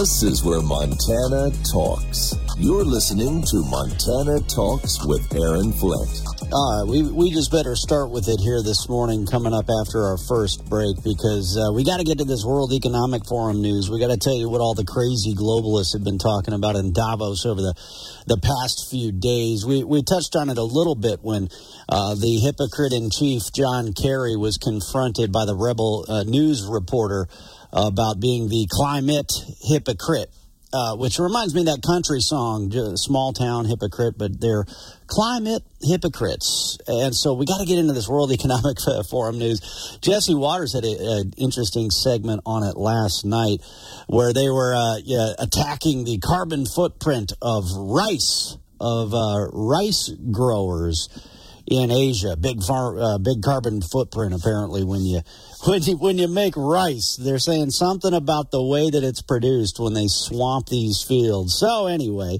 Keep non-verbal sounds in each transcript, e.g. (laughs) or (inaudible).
This is where Montana talks. You're listening to Montana Talks with Aaron Flint. All right, we, we just better start with it here this morning, coming up after our first break, because uh, we got to get to this World Economic Forum news. We got to tell you what all the crazy globalists have been talking about in Davos over the the past few days. We we touched on it a little bit when uh, the hypocrite in chief John Kerry was confronted by the rebel uh, news reporter about being the climate hypocrite. Uh, which reminds me of that country song, Small Town Hypocrite, but they're climate hypocrites. And so we got to get into this World (laughs) Economic Forum news. Jesse Watters had an interesting segment on it last night where they were uh, yeah, attacking the carbon footprint of rice, of uh, rice growers in Asia. Big far, uh, big carbon footprint apparently when you when you when you make rice. They're saying something about the way that it's produced when they swamp these fields. So anyway.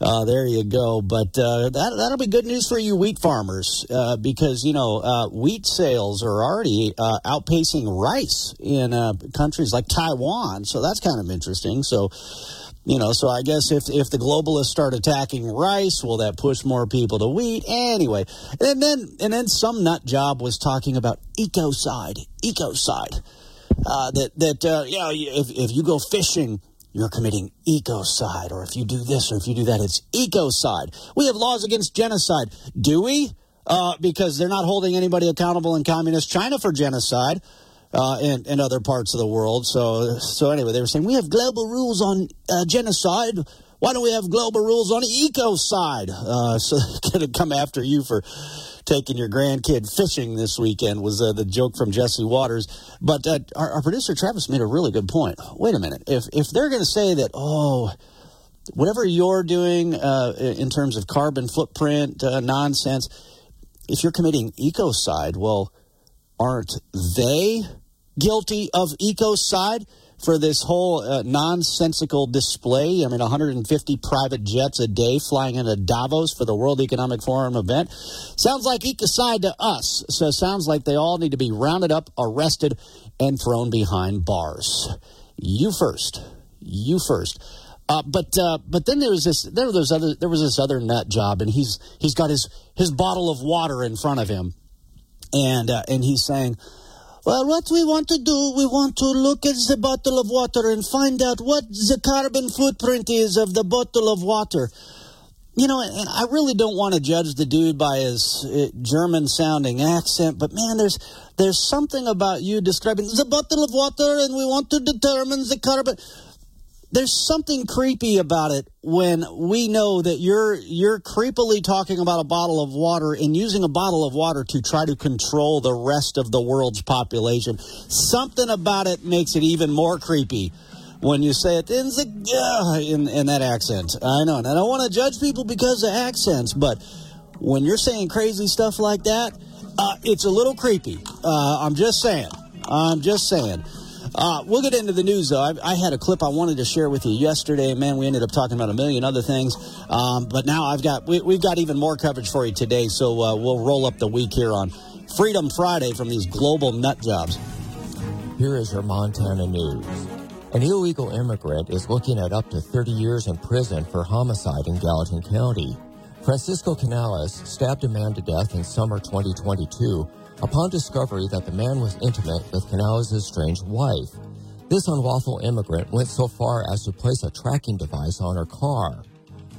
Uh, there you go. But uh, that that'll be good news for you wheat farmers uh, because you know uh, wheat sales are already uh, outpacing rice in uh, countries like Taiwan. So that's kind of interesting. So you know, so I guess if if the globalists start attacking rice, will that push more people to wheat? Anyway, and then and then some nut job was talking about ecocide, ecocide. Uh, that that uh, you know, if if you go fishing, you're committing ecocide, or if you do this or if you do that, it's ecocide. We have laws against genocide, do we? Uh, because they're not holding anybody accountable in communist China for genocide uh, in other parts of the world. So, so anyway, they were saying we have global rules on uh, genocide. Why don't we have global rules on the ecocide? Uh, so (laughs) going to come after you for taking your grandkid fishing this weekend was uh, the joke from Jesse Watters. But uh, our, our, producer Travis made a really good point. Wait a minute. If if they're going to say that, oh, whatever you're doing uh, in terms of carbon footprint uh, nonsense, if you're committing ecocide, well, aren't they guilty of ecocide for this whole uh, nonsensical display. I mean, 150 private jets a day flying into Davos for the World Economic Forum event. Sounds like ecocide to us. So sounds like they all need to be rounded up, arrested, and thrown behind bars. You first. You first. Uh, but uh, but then there was this there was other there was this other nut job, and he's he's got his his bottle of water in front of him, and uh, and he's saying, well, what we want to do, we want to look at the bottle of water and find out what the carbon footprint is of the bottle of water. You know, and I really don't want to judge the dude by his uh, German-sounding accent, but man, there's there's something about you describing the bottle of water, and we want to determine the carbon there's something creepy about it when we know that you're you're creepily talking about a bottle of water and using a bottle of water to try to control the rest of the world's population. Something about it makes it even more creepy when you say it in the in, in that accent. I know, and I don't want to judge people because of accents, but when you're saying crazy stuff like that, uh, it's a little creepy. Uh, I'm just saying. I'm just saying. Uh, we'll get into the news, though. I, I, had a clip I wanted to share with you yesterday. Man, we ended up talking about a million other things. Um, but now I've got we, have got even more coverage for you today. So uh, we'll roll up the week here on Freedom Friday from these global nut jobs. Here is your Montana news. An illegal immigrant is looking at up to 30 years in prison for homicide in Gallatin County. Francisco Canales stabbed a man to death in summer 2022 upon discovery that the man was intimate with Canales' estranged wife. This unlawful immigrant went so far as to place a tracking device on her car.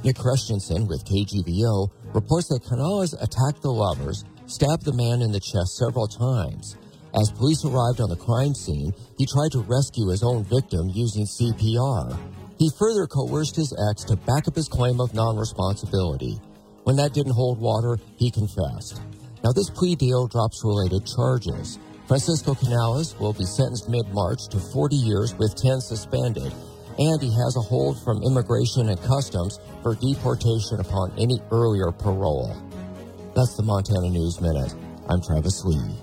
Nick Christensen with KGVO reports that Canales attacked the lovers, stabbed the man in the chest several times. As police arrived on the crime scene, he tried to rescue his own victim using CPR. He further coerced his ex to back up his claim of non-responsibility. When that didn't hold water, he confessed. Now, this plea deal drops related charges. Francisco Canales will be sentenced mid-March to 40 years with 10 suspended, and he has a hold from Immigration and Customs for deportation upon any earlier parole. That's the Montana News Minute. I'm Travis Lee.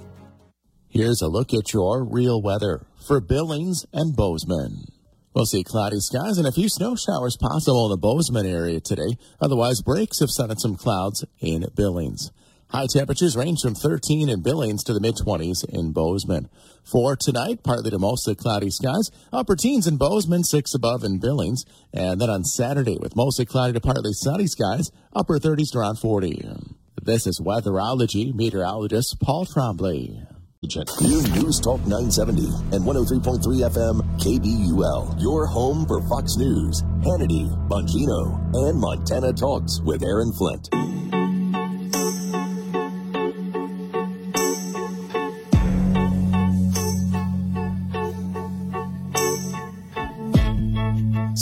Here's a look at your real weather for Billings and Bozeman. We'll see cloudy skies and a few snow showers possible in the Bozeman area today. Otherwise, breaks of sun and some clouds in Billings. High temperatures range from 13 in Billings to the mid 20s in Bozeman. For tonight, partly to mostly cloudy skies, upper teens in Bozeman, 6 above in Billings. And then on Saturday, with mostly cloudy to partly sunny skies, upper 30s to around 40. This is Weatherology meteorologist Paul Trombley. New News Talk 970 and 103.3 FM KBUL. Your home for Fox News, Hannity, Bongino, and Montana Talks with Aaron Flint.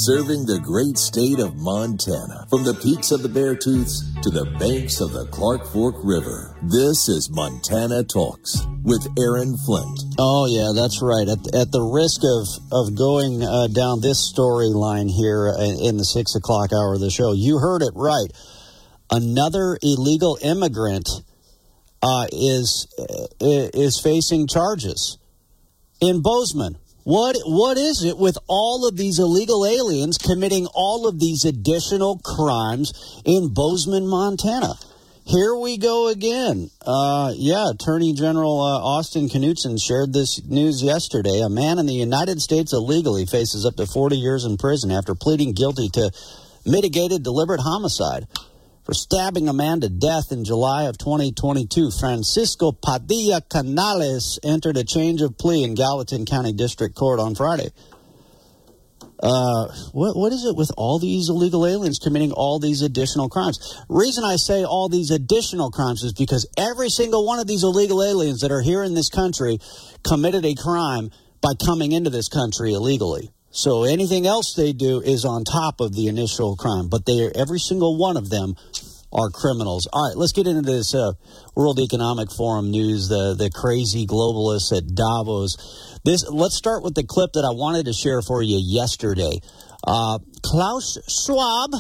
Serving the great state of Montana, from the peaks of the Beartooths to the banks of the Clark Fork River. This is Montana Talks with Aaron Flint. Oh yeah, that's right. At, at the risk of of going uh, down this storyline here in the six o'clock hour of the show, you heard it right. Another illegal immigrant uh, is uh, is facing charges in Bozeman. What what is it with all of these illegal aliens committing all of these additional crimes in Bozeman, Montana? Here we go again. Uh, yeah, Attorney General uh, Austin Knudsen shared this news yesterday. A man in the United States illegally faces up to 40 years in prison after pleading guilty to mitigated deliberate homicide for stabbing a man to death in July of 2022. Francisco Padilla Canales entered a change of plea in Gallatin County District Court on Friday. Uh, what what is it with all these illegal aliens committing all these additional crimes? Reason I say all these additional crimes is because every single one of these illegal aliens that are here in this country committed a crime by coming into this country illegally. So anything else they do is on top of the initial crime, but they are, every single one of them are criminals. All right, let's get into this uh, World Economic Forum news. The the crazy globalists at Davos. This let's start with the clip that I wanted to share for you yesterday. Uh, Klaus Schwab,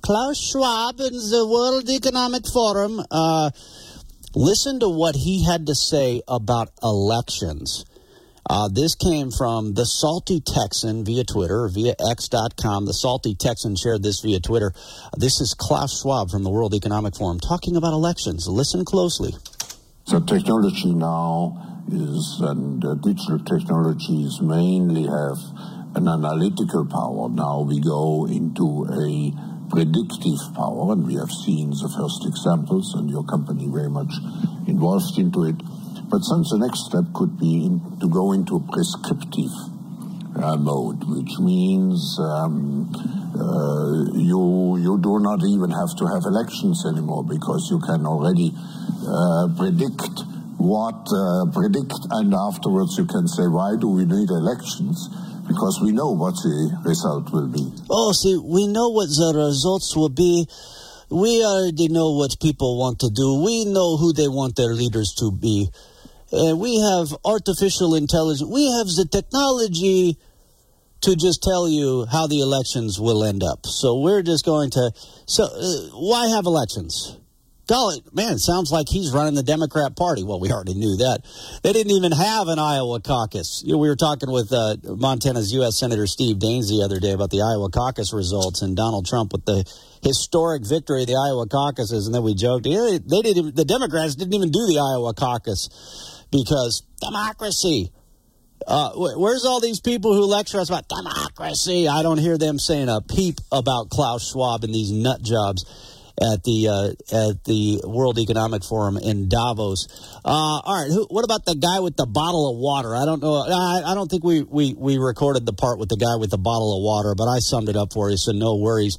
Klaus Schwab in the World Economic Forum. Uh, listen to what he had to say about elections. Uh, this came from the Salty Texan via Twitter via X.com. The Salty Texan shared this via Twitter. This is Klaus Schwab from the World Economic Forum talking about elections. Listen closely. So, technology now is, and uh, digital technologies mainly have an analytical power. Now we go into a predictive power, and we have seen the first examples, and your company very much involved into it. But since the next step could be in, to go into a prescriptive uh, mode, which means um, uh, you you do not even have to have elections anymore because you can already uh, predict what uh, predict, and afterwards you can say why do we need elections? Because we know what the result will be. Oh, see, we know what the results will be. We already know what people want to do. We know who they want their leaders to be. We have artificial intelligence. We have the technology to just tell you how the elections will end up. So we're just going to. So uh, why have elections? Golly, man, it sounds like he's running the Democrat Party. Well, we already knew that. They didn't even have an Iowa caucus. You know, we were talking with uh, Montana's U.S. Senator Steve Daines the other day about the Iowa caucus results and Donald Trump with the historic victory of the Iowa caucuses, and then we joked, yeah, they didn't. The Democrats didn't even do the Iowa caucus because democracy. Uh, where's all these people who lecture us about democracy? I don't hear them saying a peep about Klaus Schwab and these nut jobs at the uh, at the World Economic Forum in Davos. Uh, all right, who, what about the guy with the bottle of water? I don't know. I, I, don't think we, we we recorded the part with the guy with the bottle of water, but I summed it up for you, so no worries.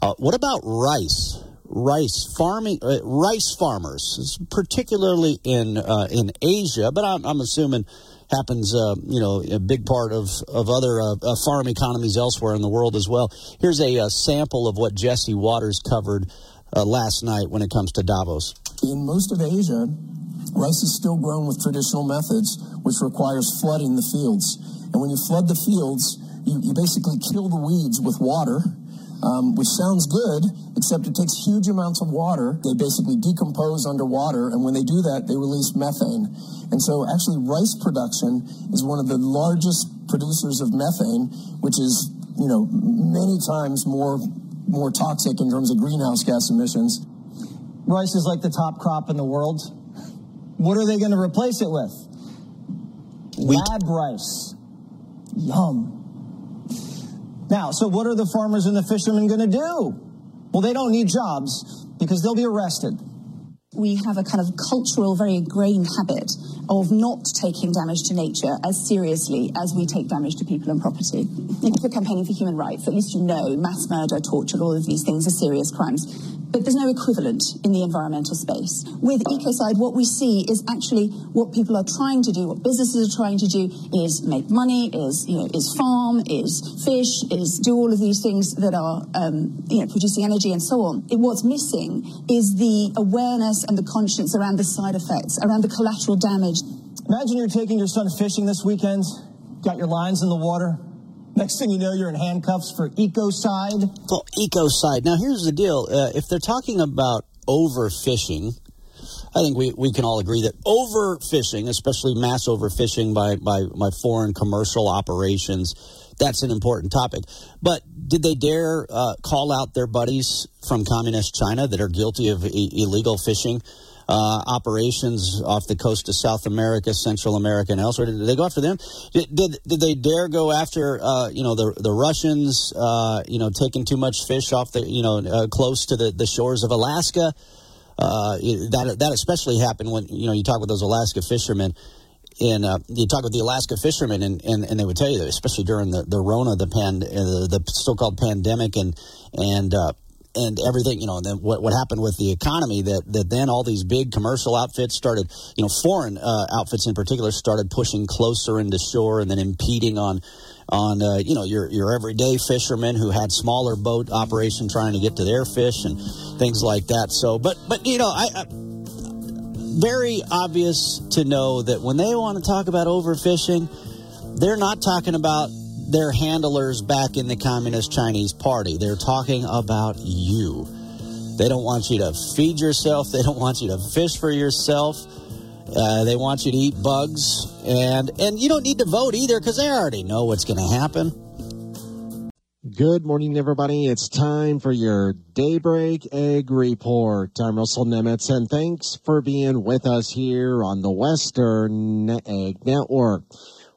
Uh, what about rice? Rice farming uh, rice farmers, particularly in uh, in Asia, but I'm, I'm assuming happens, uh, you know, a big part of of other uh, uh, farm economies elsewhere in the world as well. Here's a, a uh, sample of what Jesse Watters covered last night when it comes to Davos. In most of Asia, rice is still grown with traditional methods, which requires flooding the fields. And when you flood the fields, you, you basically kill the weeds with water um, which sounds good, except it takes huge amounts of water. They basically decompose underwater, and when they do that, they release methane. And so, actually, rice production is one of the largest producers of methane, which is, you know, many times more more toxic in terms of greenhouse gas emissions. Rice is like the top crop in the world. What are they going to replace it with? Wheat. Lab rice. Yum. Now, so what are the farmers and the fishermen going to do? Well, they don't need jobs because they'll be arrested. We have a kind of cultural, very ingrained habit of not taking damage to nature as seriously as we take damage to people and property. If you're campaigning for human rights, at least you know mass murder, torture, all of these things are serious crimes but there's no equivalent in the environmental space. With ecocide, what we see is actually what people are trying to do, what businesses are trying to do is make money, is, you know, is farm, is fish, is do all of these things that are, um, you know, producing energy and so on. What's missing is the awareness and the conscience around the side effects, around the collateral damage. Imagine you're taking your son fishing this weekend, got your lines in the water, Next thing you know, you're in handcuffs for ecocide. Well, ecocide. Now, here's the deal. Uh, if they're talking about overfishing, I think we, we can all agree that overfishing, especially mass overfishing by, by, by foreign commercial operations, that's an important topic. But did they dare uh, call out their buddies from communist China that are guilty of I- illegal fishing? uh, operations off the coast of South America, Central America, and elsewhere? Did they go after them? Did did, did they dare go after uh, you know the the Russians? Uh, you know, taking too much fish off the you know uh, close to the, the shores of Alaska. Uh, that that especially happened when you know you talk with those Alaska fishermen and uh, you talk with the Alaska fishermen, and, and, and they would tell you, that especially during the, the Rona, the pan, uh, the so-called pandemic, and and uh, and everything, you know, and then what, what happened with the economy that, that then all these big commercial outfits started, you know, foreign uh, outfits in particular started pushing closer into shore and then impeding on, on uh, you know, your, your everyday fishermen who had smaller boat operation trying to get to their fish and things like that. So, but, but, you know, I, I very obvious to know that when they want to talk about overfishing, they're not talking about their handlers back in the Communist Chinese Party. They're talking about you. They don't want you to feed yourself. They don't want you to fish for yourself. Uh, they want you to eat bugs, and and you don't need to vote either because they already know what's going to happen. Good morning, everybody. It's time for your Daybreak Ag Report. I'm Russell Nemetz, and thanks for being with us here on the Western Ag Network.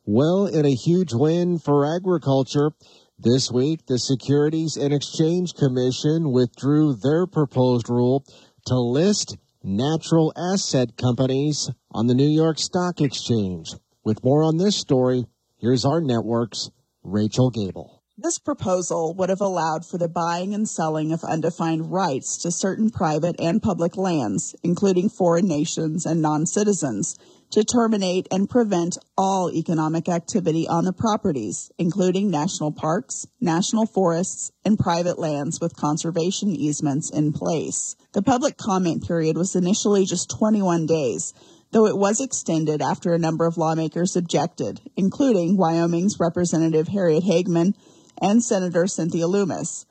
Well, in a huge win for agriculture, this week the Securities and Exchange Commission withdrew their proposed rule to list natural asset companies on the New York Stock Exchange. With more on this story, here's our network's Rachel Gabel. This proposal would have allowed for the buying and selling of undefined rights to certain private and public lands, including foreign nations and non citizens, to terminate and prevent all economic activity on the properties, including national parks, national forests, and private lands with conservation easements in place. The public comment period was initially just 21 days, though it was extended after a number of lawmakers objected, including Wyoming's Representative Harriet Hageman and Senator Cynthia Lummis.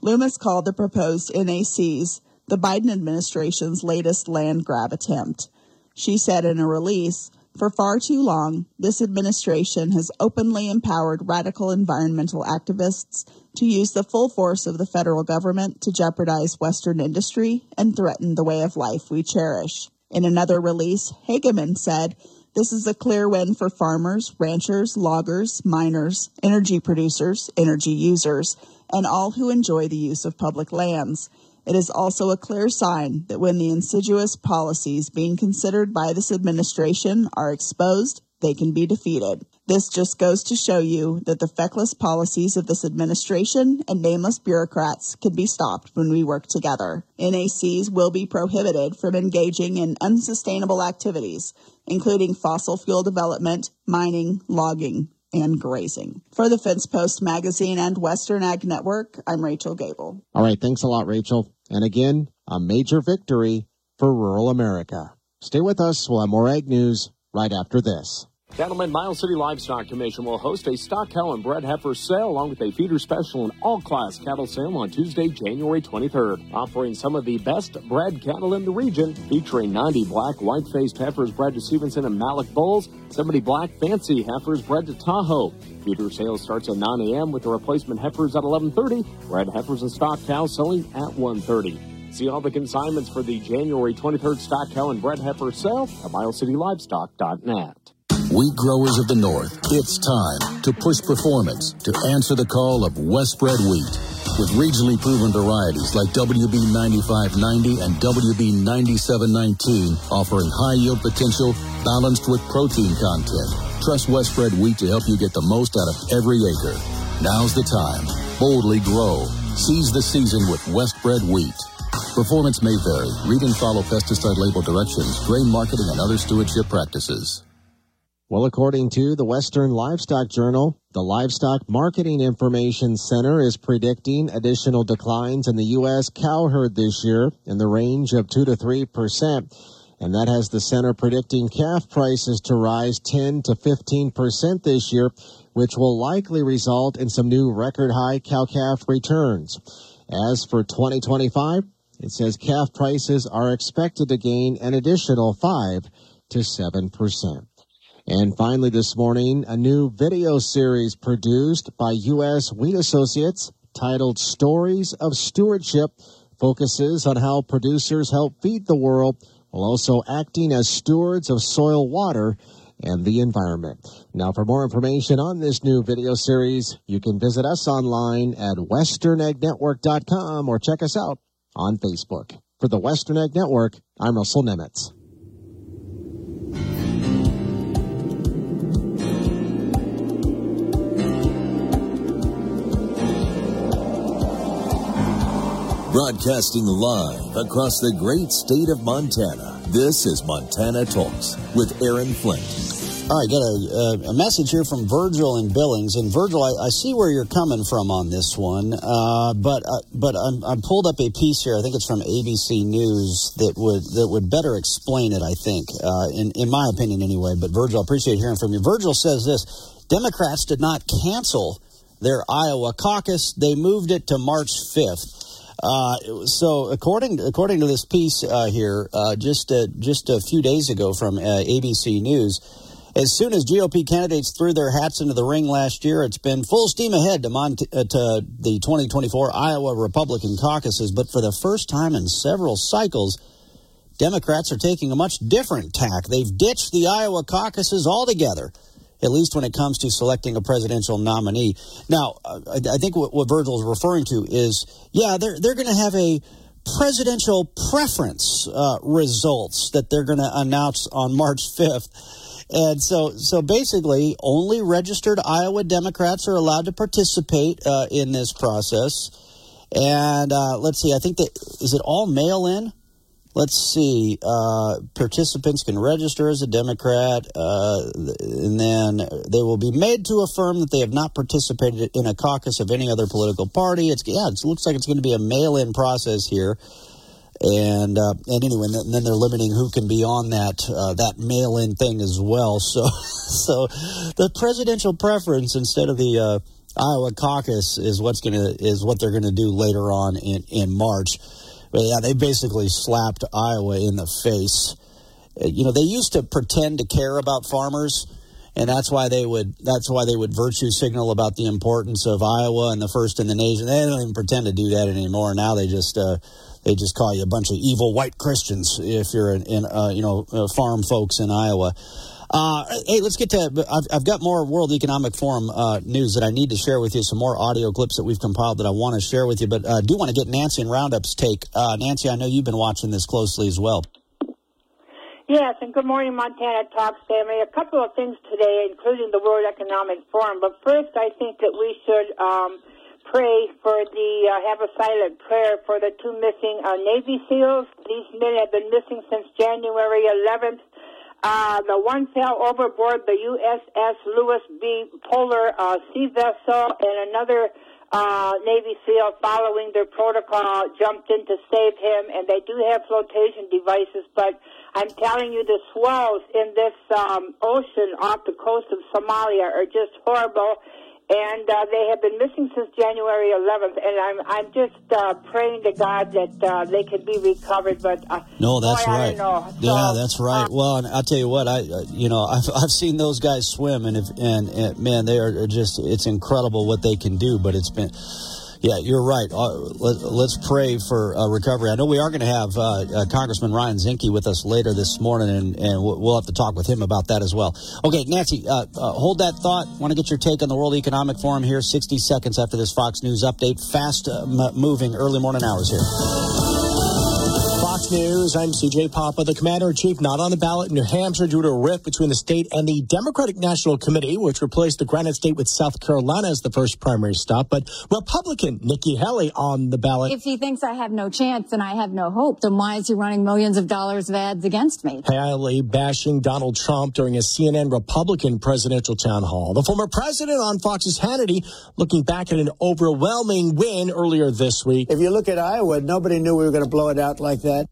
Lummis called the proposed NACs the Biden administration's latest land grab attempt. She said in a release, for far too long, this administration has openly empowered radical environmental activists to use the full force of the federal government to jeopardize Western industry and threaten the way of life we cherish. In another release, Hageman said, This is a clear win for farmers, ranchers, loggers, miners, energy producers, energy users, and all who enjoy the use of public lands. It is also a clear sign that when the insidious policies being considered by this administration are exposed, they can be defeated. This just goes to show you that the feckless policies of this administration and nameless bureaucrats can be stopped when we work together. NACs will be prohibited from engaging in unsustainable activities, including fossil fuel development, mining, logging, and grazing. For the Fence Post magazine and Western Ag Network, I'm Rachel Gabel. All right, thanks a lot, Rachel. And again, a major victory for rural America. Stay with us. We'll have more ag news right after this. Gentlemen, Miles City Livestock Commission will host a stock cow and bred heifer sale along with a feeder special and all class cattle sale on Tuesday, January 23rd, offering some of the best bred cattle in the region, featuring 90 black white faced heifers bred to Stevenson and Malik bulls, 70 black fancy heifers bred to Tahoe. Feeder sale starts at 9 a.m. with the replacement heifers at 11:30, bred heifers and stock cows selling at 1:30. See all the consignments for the January 23rd stock cow and bred heifer sale at milecity.livestock.net. Wheat growers of the North, it's time to push performance to answer the call of West bred wheat. With regionally proven varieties like WB 9590 and WB 9719 offering high yield potential balanced with protein content. Trust West bred wheat to help you get the most out of every acre. Now's the time. Boldly grow. Seize the season with West bred wheat. Performance may vary. Read and follow pesticide label directions, grain marketing, and other stewardship practices. Well, according to the Western Livestock Journal, the Livestock Marketing Information Center is predicting additional declines in the U.S. cow herd this year in the range of 2 to 3 percent. And that has the center predicting calf prices to rise 10 to 15 percent this year, which will likely result in some new record high cow calf returns. As for 2025, it says calf prices are expected to gain an additional 5 to 7 percent. And finally this morning, a new video series produced by U.S. Wheat Associates titled Stories of Stewardship focuses on how producers help feed the world while also acting as stewards of soil, water, and the environment. Now, for more information on this new video series, you can visit us online at westernagnetwork.com or check us out on Facebook. For the Western Ag Network, I'm Russell Nemetz. Broadcasting live across the great state of Montana. This is Montana Talks with Aaron Flint. All right, got a, a, message here from Virgil in Billings, and Virgil, I, I see where you're coming from on this one, uh, but uh, but I'm, I pulled up a piece here. I think it's from ABC News that would that would better explain it. I think, uh, in in my opinion, anyway. But Virgil, I appreciate hearing from you. Virgil says this: Democrats did not cancel their Iowa caucus; they moved it to March 5th. Uh, so according according to this piece uh, here, uh, just uh, just a few days ago from uh, ABC News, as soon as GOP candidates threw their hats into the ring last year, it's been full steam ahead to, Mont- to the 2024 Iowa Republican caucuses. But for the first time in several cycles, Democrats are taking a much different tack. They've ditched the Iowa caucuses altogether at least when it comes to selecting a presidential nominee. Now, I, I think what, what Virgil is referring to is, yeah, they're they're going to have a presidential preference uh, results that they're going to announce on March 5th. And so, so basically, only registered Iowa Democrats are allowed to participate uh, in this process. And uh, let's see, I think that is it all mail in? Let's see, uh, participants can register as a Democrat, uh, and then they will be made to affirm that they have not participated in a caucus of any other political party. It's yeah, it looks like it's going to be a mail-in process here. And uh, and anyway, and then they're limiting who can be on that uh, that mail-in thing as well. So (laughs) so the presidential preference instead of the uh, Iowa caucus is what's gonna is what they're gonna do later on in in March. But yeah, they basically slapped Iowa in the face. Uh, you know, they used to pretend to care about farmers, and that's why they would that's why they would virtue signal about the importance of Iowa and the first in the nation. They don't even pretend to do that anymore. Now they just uh, they just call you a bunch of evil white Christians if you're in, in uh, you know uh, farm folks in Iowa. Uh, hey, let's get to. I've, I've, got more World Economic Forum uh, news that I need to share with you. Some more audio clips that we've compiled that I want to share with you. But I uh, do want to get Nancy and Roundup's take. Uh, Nancy, I know you've been watching this closely as well. Yes, and good morning, Montana Talks family. A couple of things today, including the World Economic Forum. But first, I think that we should um, pray for the uh, have a silent prayer for the two missing Navy SEALs. These men have been missing since January 11th. Uh, the one fell overboard the USS Lewis B. Puller uh, Sea Vessel, and another uh, Navy SEAL, following their protocol, jumped in to save him. And they do have flotation devices, but I'm telling you, the swells in this um, ocean off the coast of Somalia are just horrible and uh, they have been missing since January 11th. And I'm I'm just uh, praying to God that uh, they can be recovered. But uh, no, that's boy, right. So, yeah, that's right. well, and I'll tell you what, I uh, you know I've I've seen those guys swim, and if and, and man, they are just it's incredible what they can do. But it's been Yeah, you're right. Uh, let, us pray for uh, recovery. I know we are going to have uh, uh, Congressman Ryan Zinke with us later this morning, and, and we'll have to talk with him about that as well. Okay, Nancy, uh, uh, hold that thought. Want to get your take on the World Economic Forum here 60 seconds after this Fox News update. Fast moving early morning hours here. Fox News. I'm CJ Papa. The commander in chief not on the ballot in New Hampshire due to a rift between the state and the Democratic National Committee, which replaced the Granite State with South Carolina as the first primary stop. But Republican Nikki Haley on the ballot. If he thinks I have no chance and I have no hope, then why is he running millions of dollars of ads against me? Haley bashing Donald Trump during a CNN Republican presidential town hall. The former president on Fox's Hannity looking back at an overwhelming win earlier this week. If you look at Iowa, nobody knew we were going to blow it out like that.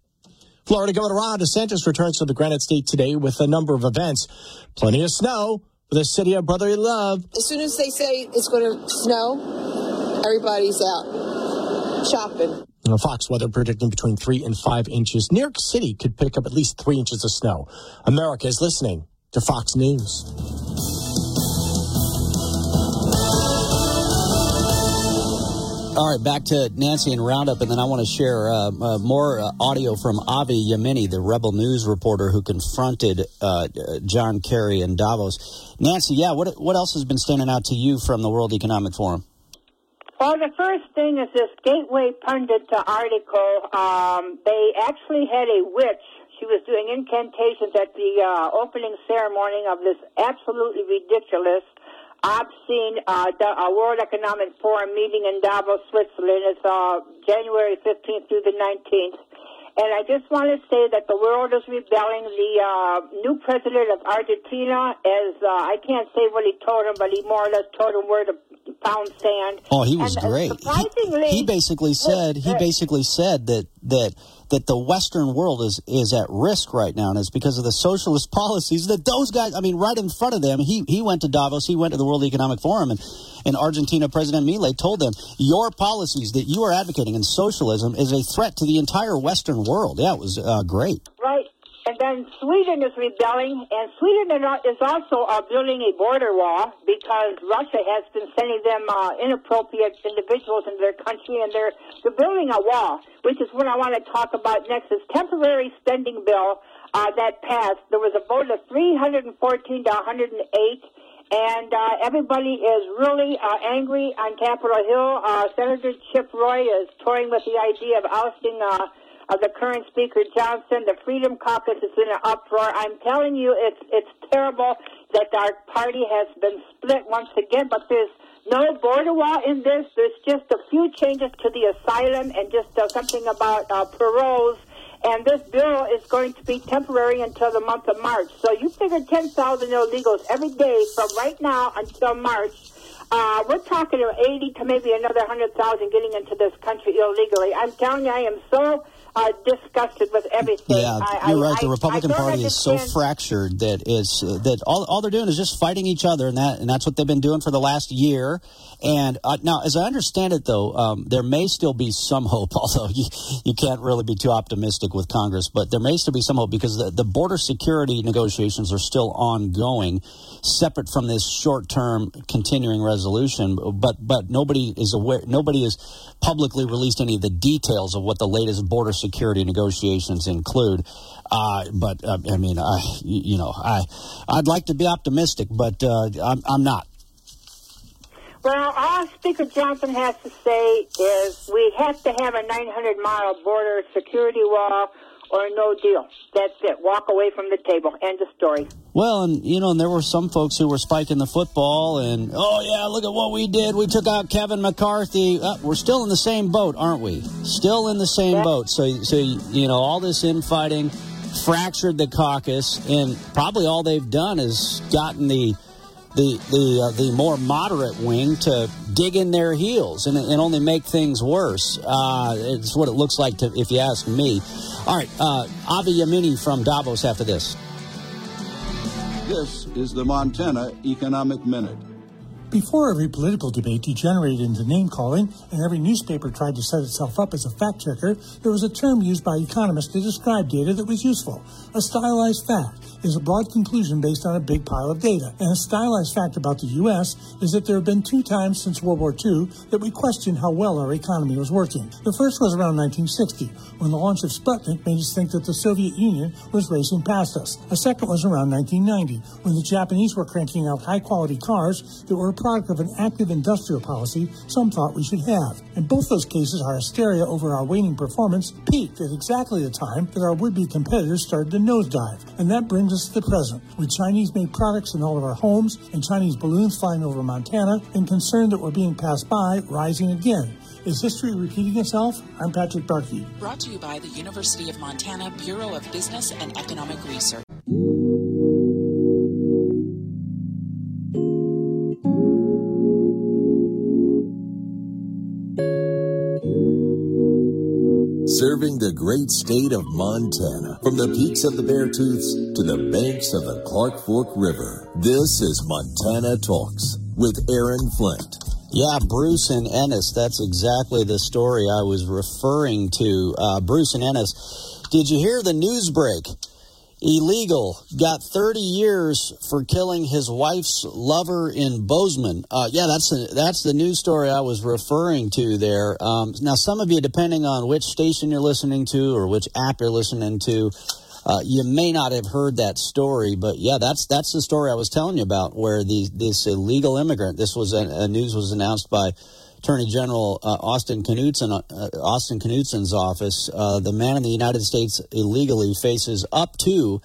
Florida Governor Ron DeSantis returns to the Granite State today with a number of events. Plenty of snow for the city of brotherly love. As soon as they say it's going to snow, everybody's out shopping. Fox weather predicting between three and five inches. New York City could pick up at least three inches of snow. America is listening to Fox News. All right, back to Nancy and Roundup, and then I want to share uh, uh, more uh, audio from Avi Yemini, the Rebel News reporter who confronted uh, John Kerry in Davos. Nancy, yeah, what what else has been standing out to you from the World Economic Forum? Well, the first thing is this Gateway Pundit article. Um, they actually had a witch. She was doing incantations at the uh, opening ceremony of this absolutely ridiculous obscene uh, uh, World Economic Forum meeting in Davos, Switzerland. It's uh, January 15th through the 19th. And I just want to say that the world is rebelling. The uh, new president of Argentina, as uh, I can't say what he told him, but he more or less told him where to pound sand. Oh, he was and, uh, great. surprisingly, he, he basically said he basically said that that that the Western world is is at risk right now, and it's because of the socialist (laughs) policies that those guys. I mean, right in front of them, he he went to Davos, he went to the World Economic Forum, and in Argentina, President Milei told them, "Your policies that you are advocating in socialism is a threat to the entire Western world." Yeah, it was uh, great. Right. And Sweden is rebelling, and Sweden is also uh, building a border wall because Russia has been sending them uh, inappropriate individuals into their country, and they're they're building a wall, which is what I want to talk about next. Is temporary spending bill uh, that passed. There was a vote of 314 to 108 and uh, everybody is really uh, angry on Capitol Hill. Uh, Senator Chip Roy is toying with the idea of ousting uh, of the current Speaker Johnson. The Freedom Caucus is in an uproar. I'm telling you, it's it's terrible that our party has been split once again. But there's no border wall in this. There's just a few changes to the asylum and just uh, something about uh, paroles. And this bill is going to be temporary until the month of March. So you figure 10,000 illegals every day from right now until March. Uh, we're talking 80 to maybe another 100,000 getting into this country illegally. I'm telling you, I am so uh, disgusted with everything. Yeah, I, you're I, right. The Republican Party is so fractured that is uh, that all, all they're doing is just fighting each other, and that and that's what they've been doing for the last year. And uh, now, as I understand it, though, um, there may still be some hope. (laughs) Although you, you can't really be too optimistic with Congress, but there may still be some hope because the, the border security negotiations are still ongoing, separate from this short-term continuing resolution. But but nobody is aware. Nobody has publicly released any of the details of what the latest border security negotiations include. Uh, but uh, I mean, I, you know, I I'd like to be optimistic, but uh, I'm, I'm not. Well, all Speaker Johnson has to say is we have to have a 900 mile border security wall or no deal. That's it. Walk away from the table. End of story. Well, and you know, and there were some folks who were spiking the football, and oh yeah, look at what we did. We took out Kevin McCarthy. Uh, we're still in the same boat, aren't we? Still in the same yeah. boat. So, so you know, all this infighting fractured the caucus, and probably all they've done is gotten the the the uh, the more moderate wing to dig in their heels and, and only make things worse. Uh, it's what it looks like, to, if you ask me. All right, uh, Avi Yemini from Davos after this. This is the Montana Economic Minute. Before every political debate degenerated into name calling and every newspaper tried to set itself up as a fact checker, there was a term used by economists to describe data that was useful a stylized fact is a broad conclusion based on a big pile of data. And a stylized fact about the U.S. is that there have been two times since World War II that we questioned how well our economy was working. The first was around 1960, when the launch of Sputnik made us think that the Soviet Union was racing past us. A second was around 1990, when the Japanese were cranking out high quality cars that were a product of an active industrial policy some thought we should have. In both those cases, our hysteria over our waning performance peaked at exactly the time that our would be competitors started to nosedive. And that brings us to the present, with Chinese made products in all of our homes and Chinese balloons flying over Montana and concern that we're being passed by rising again. Is history repeating itself? I'm Patrick Barkey. Brought to you by the University of Montana Bureau of Business and Economic Research. Serving the great state of Montana, from the peaks of the Beartooths to the banks of the Clark Fork River. This is Montana Talks with Aaron Flint. Yeah, Bruce and Ennis. That's exactly the story I was referring to. Uh, Bruce and Ennis. Did you hear the news break? Illegal. Got 30 years for killing his wife's lover in Bozeman. Uh, yeah, that's the, that's the news story I was referring to there. Um, now, some of you, depending on which station you're listening to or which app you're listening to, uh, you may not have heard that story, but yeah, that's that's the story I was telling you about, where the, this illegal immigrant. This was a, a news was announced by Attorney General uh, Austin Knudsen, uh, Austin Knudsen's office, uh, the man in the United States illegally faces up to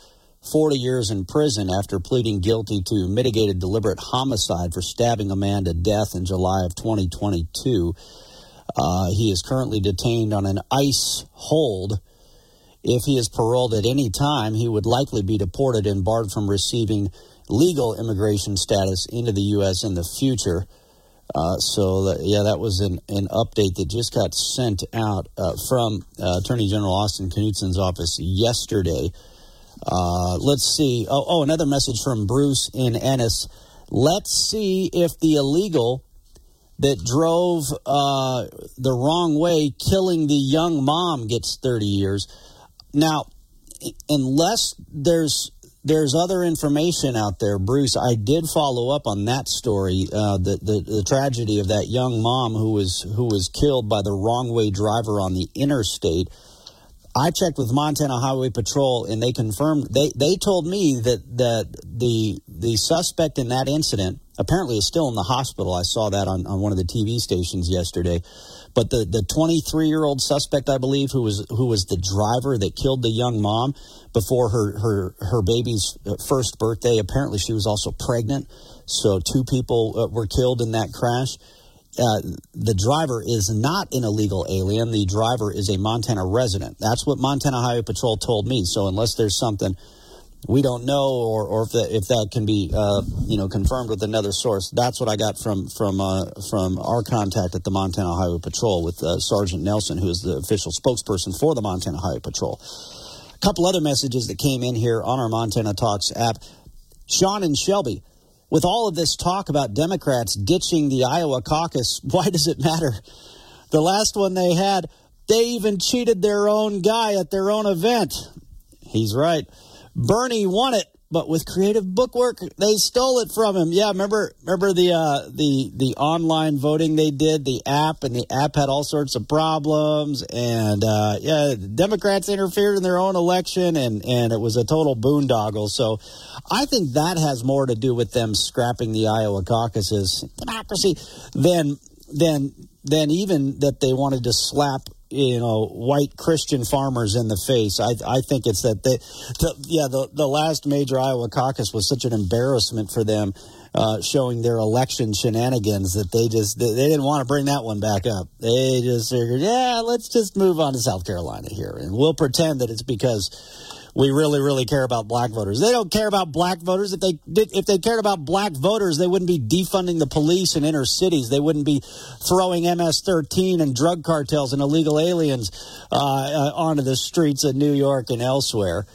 40 years in prison after pleading guilty to mitigated deliberate homicide for stabbing a man to death in July of 2022. Uh, he is currently detained on an ICE hold. If he is paroled at any time, he would likely be deported and barred from receiving legal immigration status into the U.S. in the future. Uh, so that, yeah, that was an, an update that just got sent out uh, from uh, Attorney General Austin Knudsen's office yesterday. Uh, let's see. Oh, oh, another message from Bruce in Ennis. Let's see if the illegal that drove uh, the wrong way, killing the young mom, gets 30 years. Now, unless there's there's other information out there, Bruce. I did follow up on that story, uh, the, the, the tragedy of that young mom who was who was killed by the wrong way driver on the interstate. I checked with Montana Highway Patrol, and they confirmed they they told me that that the the suspect in that incident apparently is still in the hospital. I saw that on, on one of the TV stations yesterday. But the the 23 year old suspect, I believe, who was who was the driver that killed the young mom before her her her baby's uh, first birthday. Apparently, she was also pregnant. So two people uh, were killed in that crash. Uh, the driver is not an illegal alien. The driver is a Montana resident. That's what Montana Highway Patrol told me. So unless there's something we don't know, or, or if, that, if that can be, uh, you know, confirmed with another source. That's what I got from from uh, from our contact at the Montana Highway Patrol with uh, Sergeant Nelson, who is the official spokesperson for the Montana Highway Patrol. A couple other messages that came in here on our Montana Talks app. Sean and Shelby, with all of this talk about Democrats ditching the Iowa caucus, (laughs) why does it matter? The last one they had, they even cheated their own guy at their own event. He's right. Bernie won it, but with creative bookwork, they stole it from him. Yeah, remember remember the uh, the the online voting they did, the app, and the app had all sorts of problems, and uh, yeah, Democrats interfered in their own election, and and it was a total boondoggle. So, I think that has more to do with them scrapping the Iowa caucuses democracy than than than even that they wanted to slap you know white Christian farmers in the face. I I think it's that they, the, yeah the the last major Iowa caucus was such an embarrassment for them, uh, showing their election shenanigans that they just they, they didn't want to bring that one back up. They just figured, yeah, let's just move on to South Carolina here, and we'll pretend that it's because we really, really care about black voters. They don't care about black voters. If they if they cared about black voters, they wouldn't be defunding the police in inner cities. They wouldn't be throwing MS-13 and drug cartels and illegal aliens uh, uh, onto the streets of New York and elsewhere.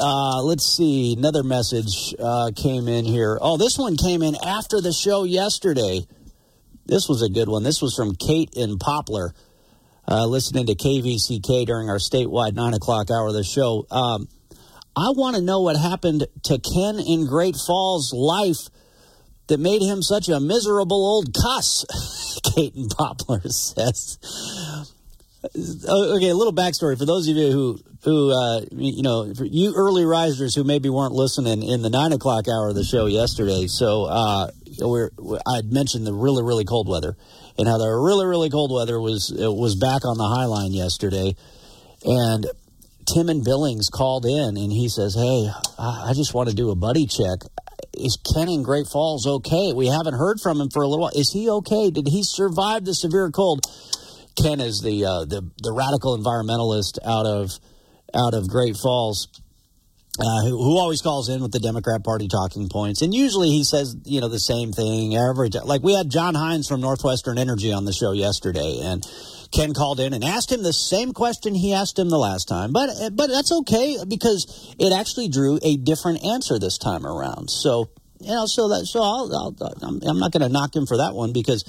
Uh, let's see. Another message uh, came in here. Oh, this one came in after the show yesterday. This was a good one. This was from Kate in Poplar, uh, listening to KVCK during our statewide nine o'clock hour of the show. Um, I want to know what happened to Ken in Great Falls' life that made him such a miserable old cuss. (laughs) Kate in Poplar says. Okay, a little backstory for those of you who who uh, you know you early risers who maybe weren't listening in the nine o'clock hour of the show yesterday. So uh, we're, I had mentioned the really really cold weather and how the really really cold weather was was back on the high line yesterday, and Tim and Billings called in and he says, "Hey, I just want to do a buddy check. Is Ken in Great Falls okay? We haven't heard from him for a little while. Is he okay? Did he survive the severe cold?" Ken is the uh, the the radical environmentalist out of out of Great Falls. Uh, who, who, always calls in with the Democrat Party talking points, and usually he says, you know, the same thing every time. Like we had John Hines from Northwestern Energy on the show yesterday, and Ken called in and asked him the same question he asked him the last time, but but that's okay because it actually drew a different answer this time around. So you know, so that so I'll, I'm, I'm not going to knock him for that one because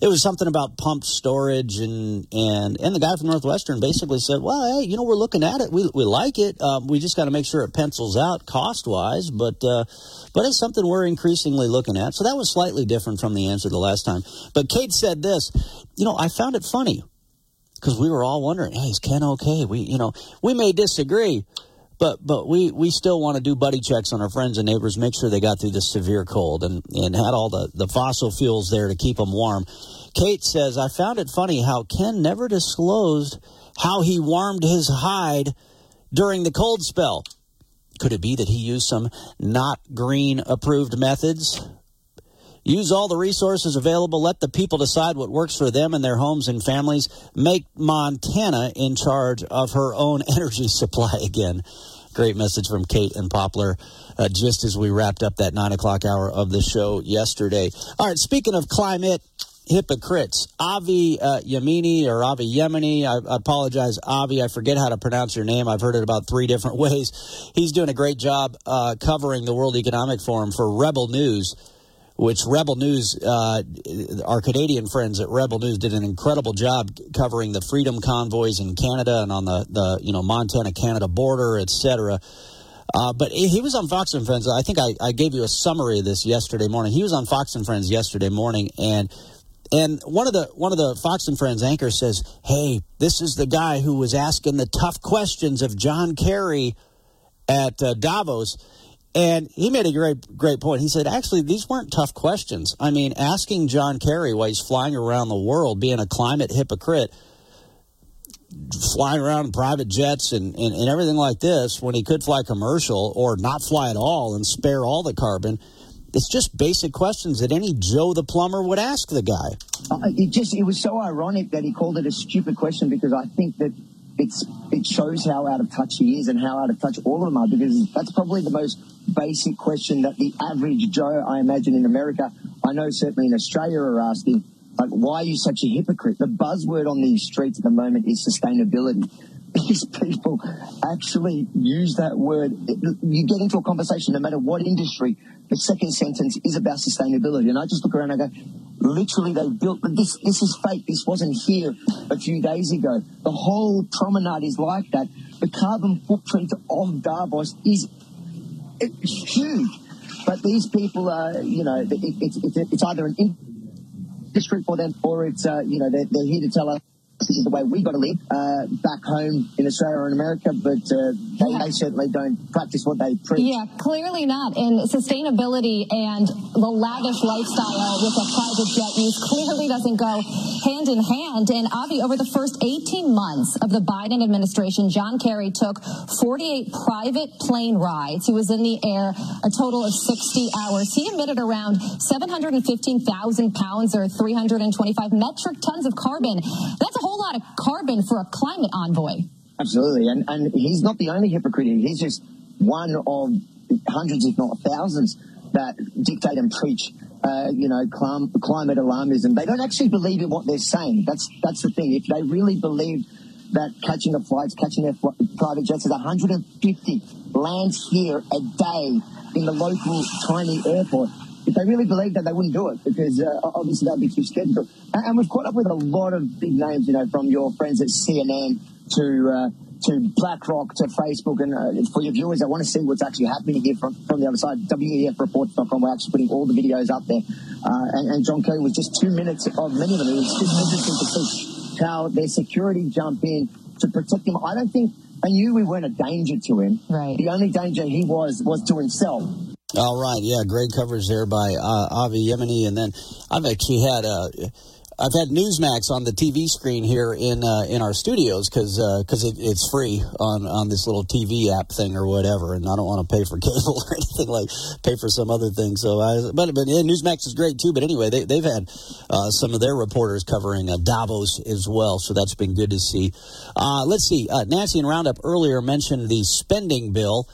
it was something about pumped storage and and and the guy from Northwestern basically said, well, hey, you know, we're looking at it, we we like it, um, we just got to make sure it pencils out cost wise, but uh, but it's something we're increasingly looking at. So that was slightly different from the answer the last time. But Kate said this, you know, I found it funny because we were all wondering, hey, is Ken okay? We you know we may disagree but but we we still want to do buddy checks on our friends and neighbors, make sure they got through this severe cold and and had all the the fossil fuels there to keep them warm. Kate says, I found it funny how Ken never disclosed how he warmed his hide during the cold spell. Could it be that he used some not green approved methods? Use all the resources available. Let the people decide what works for them and their homes and families. Make Montana in charge of her own (laughs) energy supply again. Great message from Kate and Poplar, uh, just as we wrapped up that nine o'clock hour of the show yesterday. All right, speaking of climate, hypocrites. Avi uh, Yamini or Avi Yemini. I, I, apologize, Avi. I forget how to pronounce your name. I've heard it about three (laughs) different ways. He's doing a great job uh, covering the World Economic Forum for Rebel News which Rebel News, uh, our Canadian friends at Rebel News did an incredible job covering the freedom convoys in Canada and on the, the you know Montana Canada border, etc. Uh, but he was on Fox and Friends. I think I, I gave you a summary of this yesterday morning. He was on Fox and Friends yesterday morning, and and one of the one of the Fox and Friends anchors says, "Hey, this is the guy who was asking the tough questions of John Kerry at uh, Davos." And he made a great, great point. He said, actually, these weren't tough questions. I mean, asking John Kerry while he's flying around the world, being a climate hypocrite, flying around in private jets and, and, and everything like this, when he could fly commercial or not fly at all and spare all the carbon, it's just basic questions that any Joe the plumber would ask the guy. Uh, it just it was so ironic that he called it a stupid question because I think that it's it shows how out of touch he is and how out of touch all of them are because that's probably the most basic question that the average Joe, I imagine in America, I know certainly in Australia are asking, like, why are you such a hypocrite? The buzzword on these streets at the moment is sustainability. (laughs) These people actually use that word. You get into a conversation, no matter what industry, the second sentence is about sustainability. And I just look around and I go, literally they built this this is fake. This wasn't here a few days ago. The whole promenade is like that. The carbon footprint of davos is huge. But these people are you know it, it, it, it's either an industry for them or it's uh, you know they're, they're here to tell us this is the way we got to live uh, back home in Australia or in America, but uh, they, yeah. they, certainly don't practice what they preach. Yeah, clearly not. And sustainability and the lavish lifestyle with a private jet use clearly doesn't go hand in hand. And Avi, over the first 18 months of the Biden administration, John Kerry took 48 private plane rides. He was in the air a total of 60 hours. He emitted around 715,000 pounds or 325 metric tons of carbon. That's a whole lot of carbon for a climate envoy. Absolutely. And, and he's not the only hypocrite. He's just one of hundreds, if not thousands, that dictate and preach, uh, you know, clim- climate alarmism. They don't actually believe in what they're saying. That's, that's the thing. If they really believed that catching the flights, catching their fl- private jets is 150 lands here a day in the local tiny airport. If they really believed that, they wouldn't do it because uh, obviously they'd be too scared. And, and we've caught up with a lot of big names, you know, from your friends at CNN to uh, to BlackRock to Facebook. And uh, for your viewers I want to see what's actually happening here from, from the other side, WEFreports.com, we're actually putting all the videos up there. Uh, and, and, John Kerry was just two minutes of many of them. It was just interesting to see how their security jump in to protect him. I don't think they knew we weren't a danger to him. Right. The only danger he was was to himself. All right, yeah, great coverage there by uh, Avi Yemini, and then I've actually had uh, I've had Newsmax on the TV screen here in uh, in our studios because because uh, it, it's free on on this little TV app thing or whatever, and I don't want to pay for (laughs) cable or anything like pay for some other thing. So, I, but but yeah, Newsmax is great too. But anyway, they they've had uh, some of their reporters covering uh, Davos as well, so that's been good to see. Uh, let's see, Nancy and Roundup earlier mentioned the spending bill.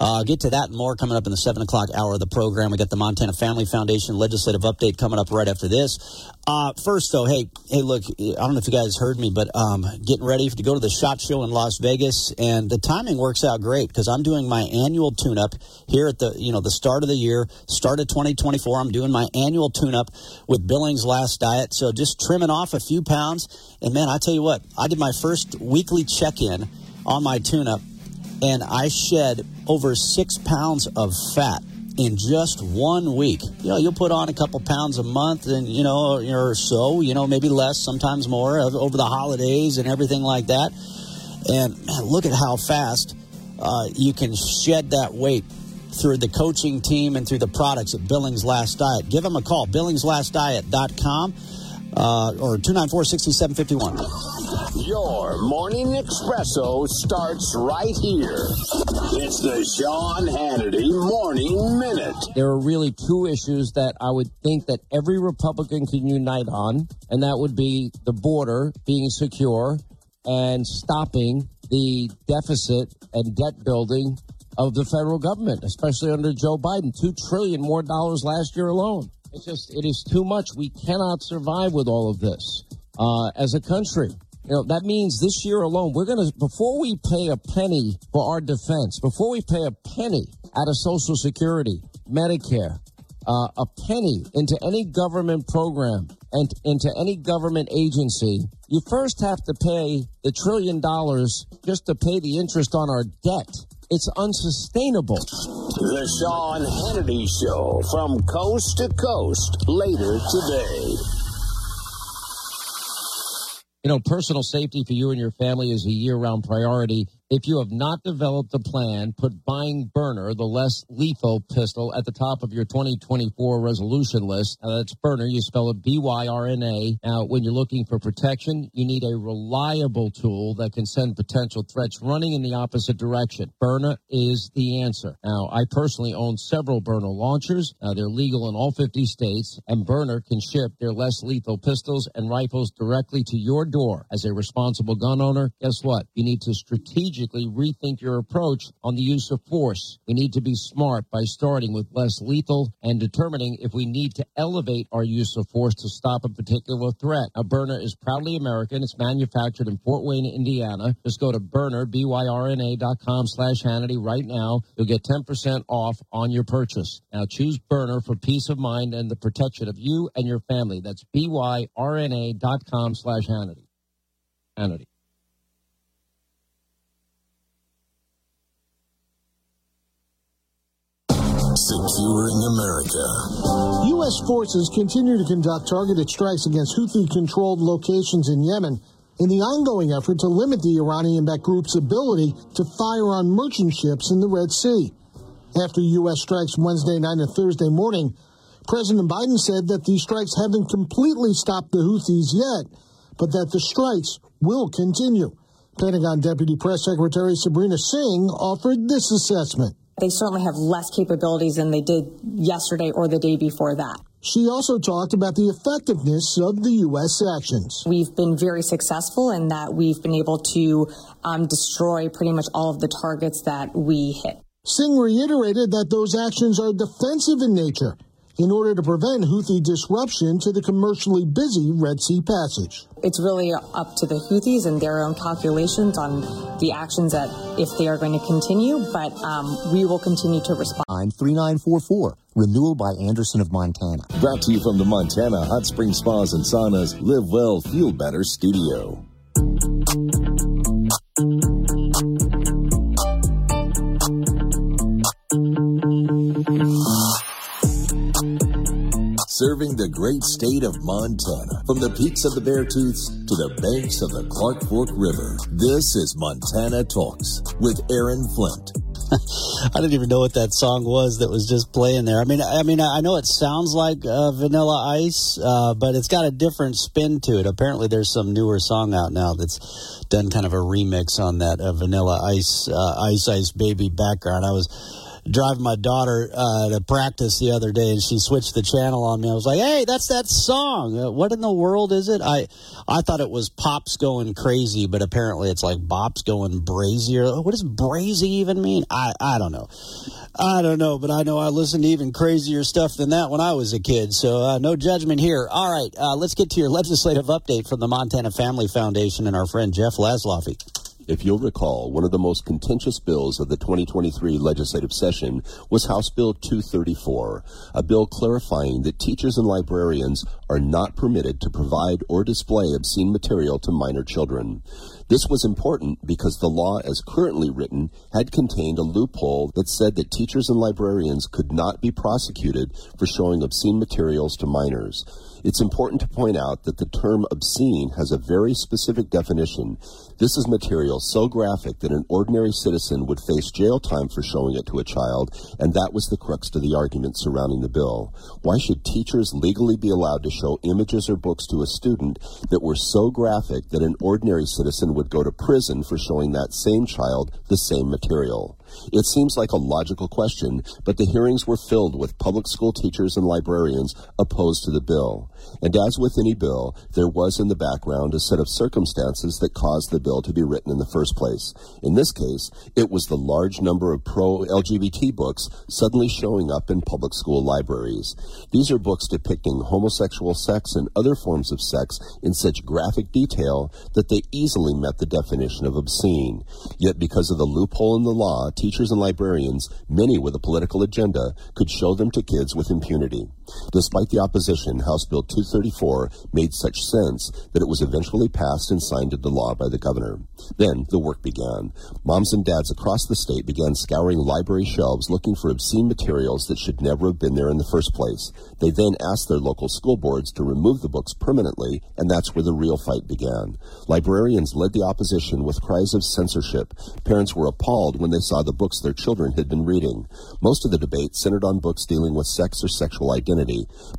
Uh, get to that and more coming up in the 7 o'clock hour of the program. We got the Montana Family Foundation legislative update coming up right after this. Uh, first, though, hey, hey, look, I don't know if you guys heard me, but um, getting ready to go to the SHOT Show in Las Vegas, and the timing works out great because I'm doing my annual tune-up here at the, you know, the start of the year, start of 2024. I'm doing my annual tune-up with Billings Last Diet, so just trimming off a few pounds. And, man, I tell you what, I did my first weekly check-in on my tune-up and I shed over six pounds of fat in just one week. You know, you'll put on a couple pounds a month and, you know, or so, you know, maybe less, sometimes more over the holidays and everything like that. And man, look at how fast uh, you can shed that weight through the coaching team and through the products at Billings Last Diet. Give them a call, billingslastdiet.com uh, or 294 6751. Your morning espresso starts right here. It's the Sean Hannity Morning Minute. There are really two issues that I would think that every Republican can unite on, and that would be the border being secure and stopping the deficit and debt building of the federal government, especially under Joe Biden. Two trillion more dollars last year alone. It's just, it is too much. We cannot survive with all of this uh, as a country. You know, that means this year alone, we're going to, before we pay a penny for our defense, before we pay a penny out of Social Security, Medicare, uh, a penny into any government program and into any government agency, you first have to pay the trillion dollars just to pay the interest on our debt. It's unsustainable. The Sean Hannity Show from coast to coast later today. You know, personal safety for you and your family is a year round priority. If you have not developed a plan, put buying Byrna, the less lethal pistol, at the top of your 2024 resolution list. Now, that's Byrna. You spell it B-Y-R-N-A. Now, when you're looking for protection, you need a reliable tool that can send potential threats running in the opposite direction. Byrna is the answer. Now, I personally own several Byrna launchers. Now, they're legal in all 50 states, and Byrna can ship their less lethal pistols and rifles directly to your door. As a responsible gun owner, guess what? You need to strategically strategically rethink your approach on the use of force. We need to be smart by starting with less lethal and determining if we need to elevate our use of force to stop a particular threat. A Byrna is proudly American. It's manufactured in Fort Wayne, Indiana. Just go to Byrna, B-Y-R-N-A dot com slash Hannity right now. You'll get 10% off on your purchase. Now choose Byrna for peace of mind and the protection of you and your family. That's B-Y-R-N-A dot com slash Hannity. Hannity. Securing America. U.S. forces continue to conduct targeted strikes against Houthi controlled locations in Yemen in the ongoing effort to limit the Iranian backed group's ability to fire on merchant ships in the Red Sea. After U.S. strikes Wednesday night and Thursday morning, President Biden said that these strikes haven't completely stopped the Houthis yet, but that the strikes will continue. Pentagon Deputy Press Secretary Sabrina Singh offered this assessment. They certainly have less capabilities than they did yesterday or the day before that. She also talked about the effectiveness of the U.S. actions. We've been very successful in that we've been able to um, destroy pretty much all of the targets that we hit. Singh reiterated that those actions are defensive in nature in order to prevent Houthi disruption to the commercially busy Red Sea passage. It's really up to the Houthis and their own calculations on the actions that if they are going to continue, but um, we will continue to respond. 3944, renewal by Andersen of Montana. Brought to you from the Montana Hot Spring Spas and Saunas Live Well, Feel Better studio. Serving the great state of Montana, from the peaks of the Beartooths to the banks of the Clark Fork River. This is Montana Talks with Aaron Flint. (laughs) I didn't even know what that song was that was just playing there. I mean, I mean, I know it sounds like uh, Vanilla Ice, uh, but it's got a different spin to it. Apparently, there's some newer song out now that's done kind of a remix on that uh, Vanilla Ice, uh, Ice Ice Baby background. I was driving my daughter uh, to practice the other day, and she switched the channel on me. I was like, "Hey, that's that song. Uh, what in the world is it?" I I thought it was Pops going crazy, but apparently it's like Bop's going brazier. What does brazy even mean? I I don't know. I don't know, but I know I listened to even crazier stuff than that when I was a kid. So uh, no judgment here. All right, uh, let's get to your legislative update from the Montana Family Foundation and our friend Jeff Laszloffy. If you'll recall, one of the most contentious bills of the 2023 legislative session was House Bill 234, a bill clarifying that teachers and librarians are not permitted to provide or display obscene material to minor children. This was important because the law as currently written had contained a loophole that said that teachers and librarians could not be prosecuted for showing obscene materials to minors. It's important to point out that the term obscene has a very specific definition. This is material so graphic that an ordinary citizen would face jail time for showing it to a child, and that was the crux to the argument surrounding the bill. Why should teachers legally be allowed to show images or books to a student that were so graphic that an ordinary citizen would go to prison for showing that same child the same material? It seems like a logical question, but the hearings were filled with public school teachers and librarians opposed to the bill. And as with any bill, there was in the background a set of circumstances that caused the bill to be written in the first place. In this case, it was the large number of pro-LGBT books suddenly showing up in public school libraries. These are books depicting homosexual sex and other forms of sex in such graphic detail that they easily met the definition of obscene. Yet because of the loophole in the law, teachers and librarians, many with a political agenda, could show them to kids with impunity. Despite the opposition, House Bill 234 made such sense that it was eventually passed and signed into law by the governor. Then the work began. Moms and dads across the state began scouring library shelves looking for obscene materials that should never have been there in the first place. They then asked their local school boards to remove the books permanently, and that's where the real fight began. Librarians led the opposition with cries of censorship. Parents were appalled when they saw the books their children had been reading. Most of the debate centered on books dealing with sex or sexual identity,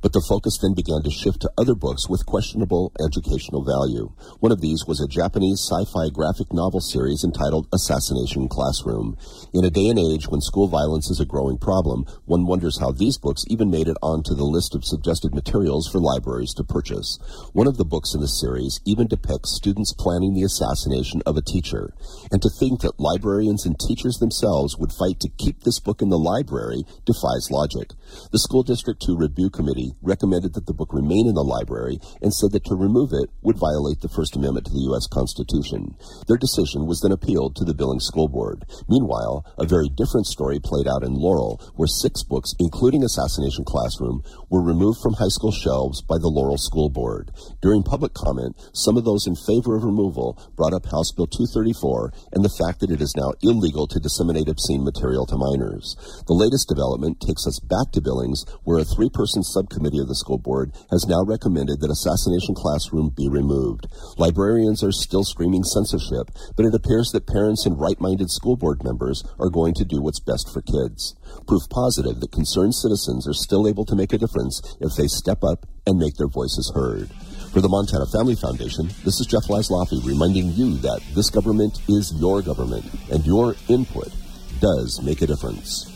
but the focus then began to shift to other books with questionable educational value. One of these was a Japanese sci-fi graphic novel series entitled Assassination Classroom. In a day and age when school violence is a growing problem, one wonders how these books even made it onto the list of suggested materials for libraries to purchase. One of the books in the series even depicts students planning the assassination of a teacher. And to think that librarians and teachers themselves would fight to keep this book in the library defies logic. The school district 2 review committee recommended that the book remain in the library and said that to remove it would violate the First Amendment to the U.S. Constitution. Their decision was then appealed to the Billings School Board. Meanwhile, a very different story played out in Laurel, where six books, including Assassination Classroom, were removed from high school shelves by the Laurel School Board. During public comment, some of those in favor of removal brought up House Bill 234 and the fact that it is now illegal to disseminate obscene material to minors. The latest development takes us back to Billings, where a three-person subcommittee of the school board has now recommended that Assassination Classroom be removed. Librarians are still screaming censorship, but it appears that parents and right-minded school board members are going to do what's best for kids. Proof positive that concerned citizens are still able to make a difference if they step up and make their voices heard. For the Montana Family Foundation, this is Jeff Laszloffy reminding you that this government is your government and your input does make a difference.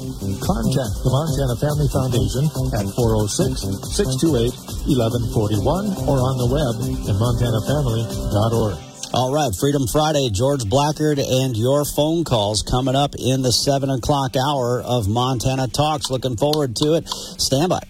Contact the Montana Family Foundation at 406-628-1141 or on the web at montanafamily.org. All right, Freedom Friday, George Blackard, and your phone calls coming up in the 7 o'clock hour of Montana Talks. Looking forward to it. Stand by.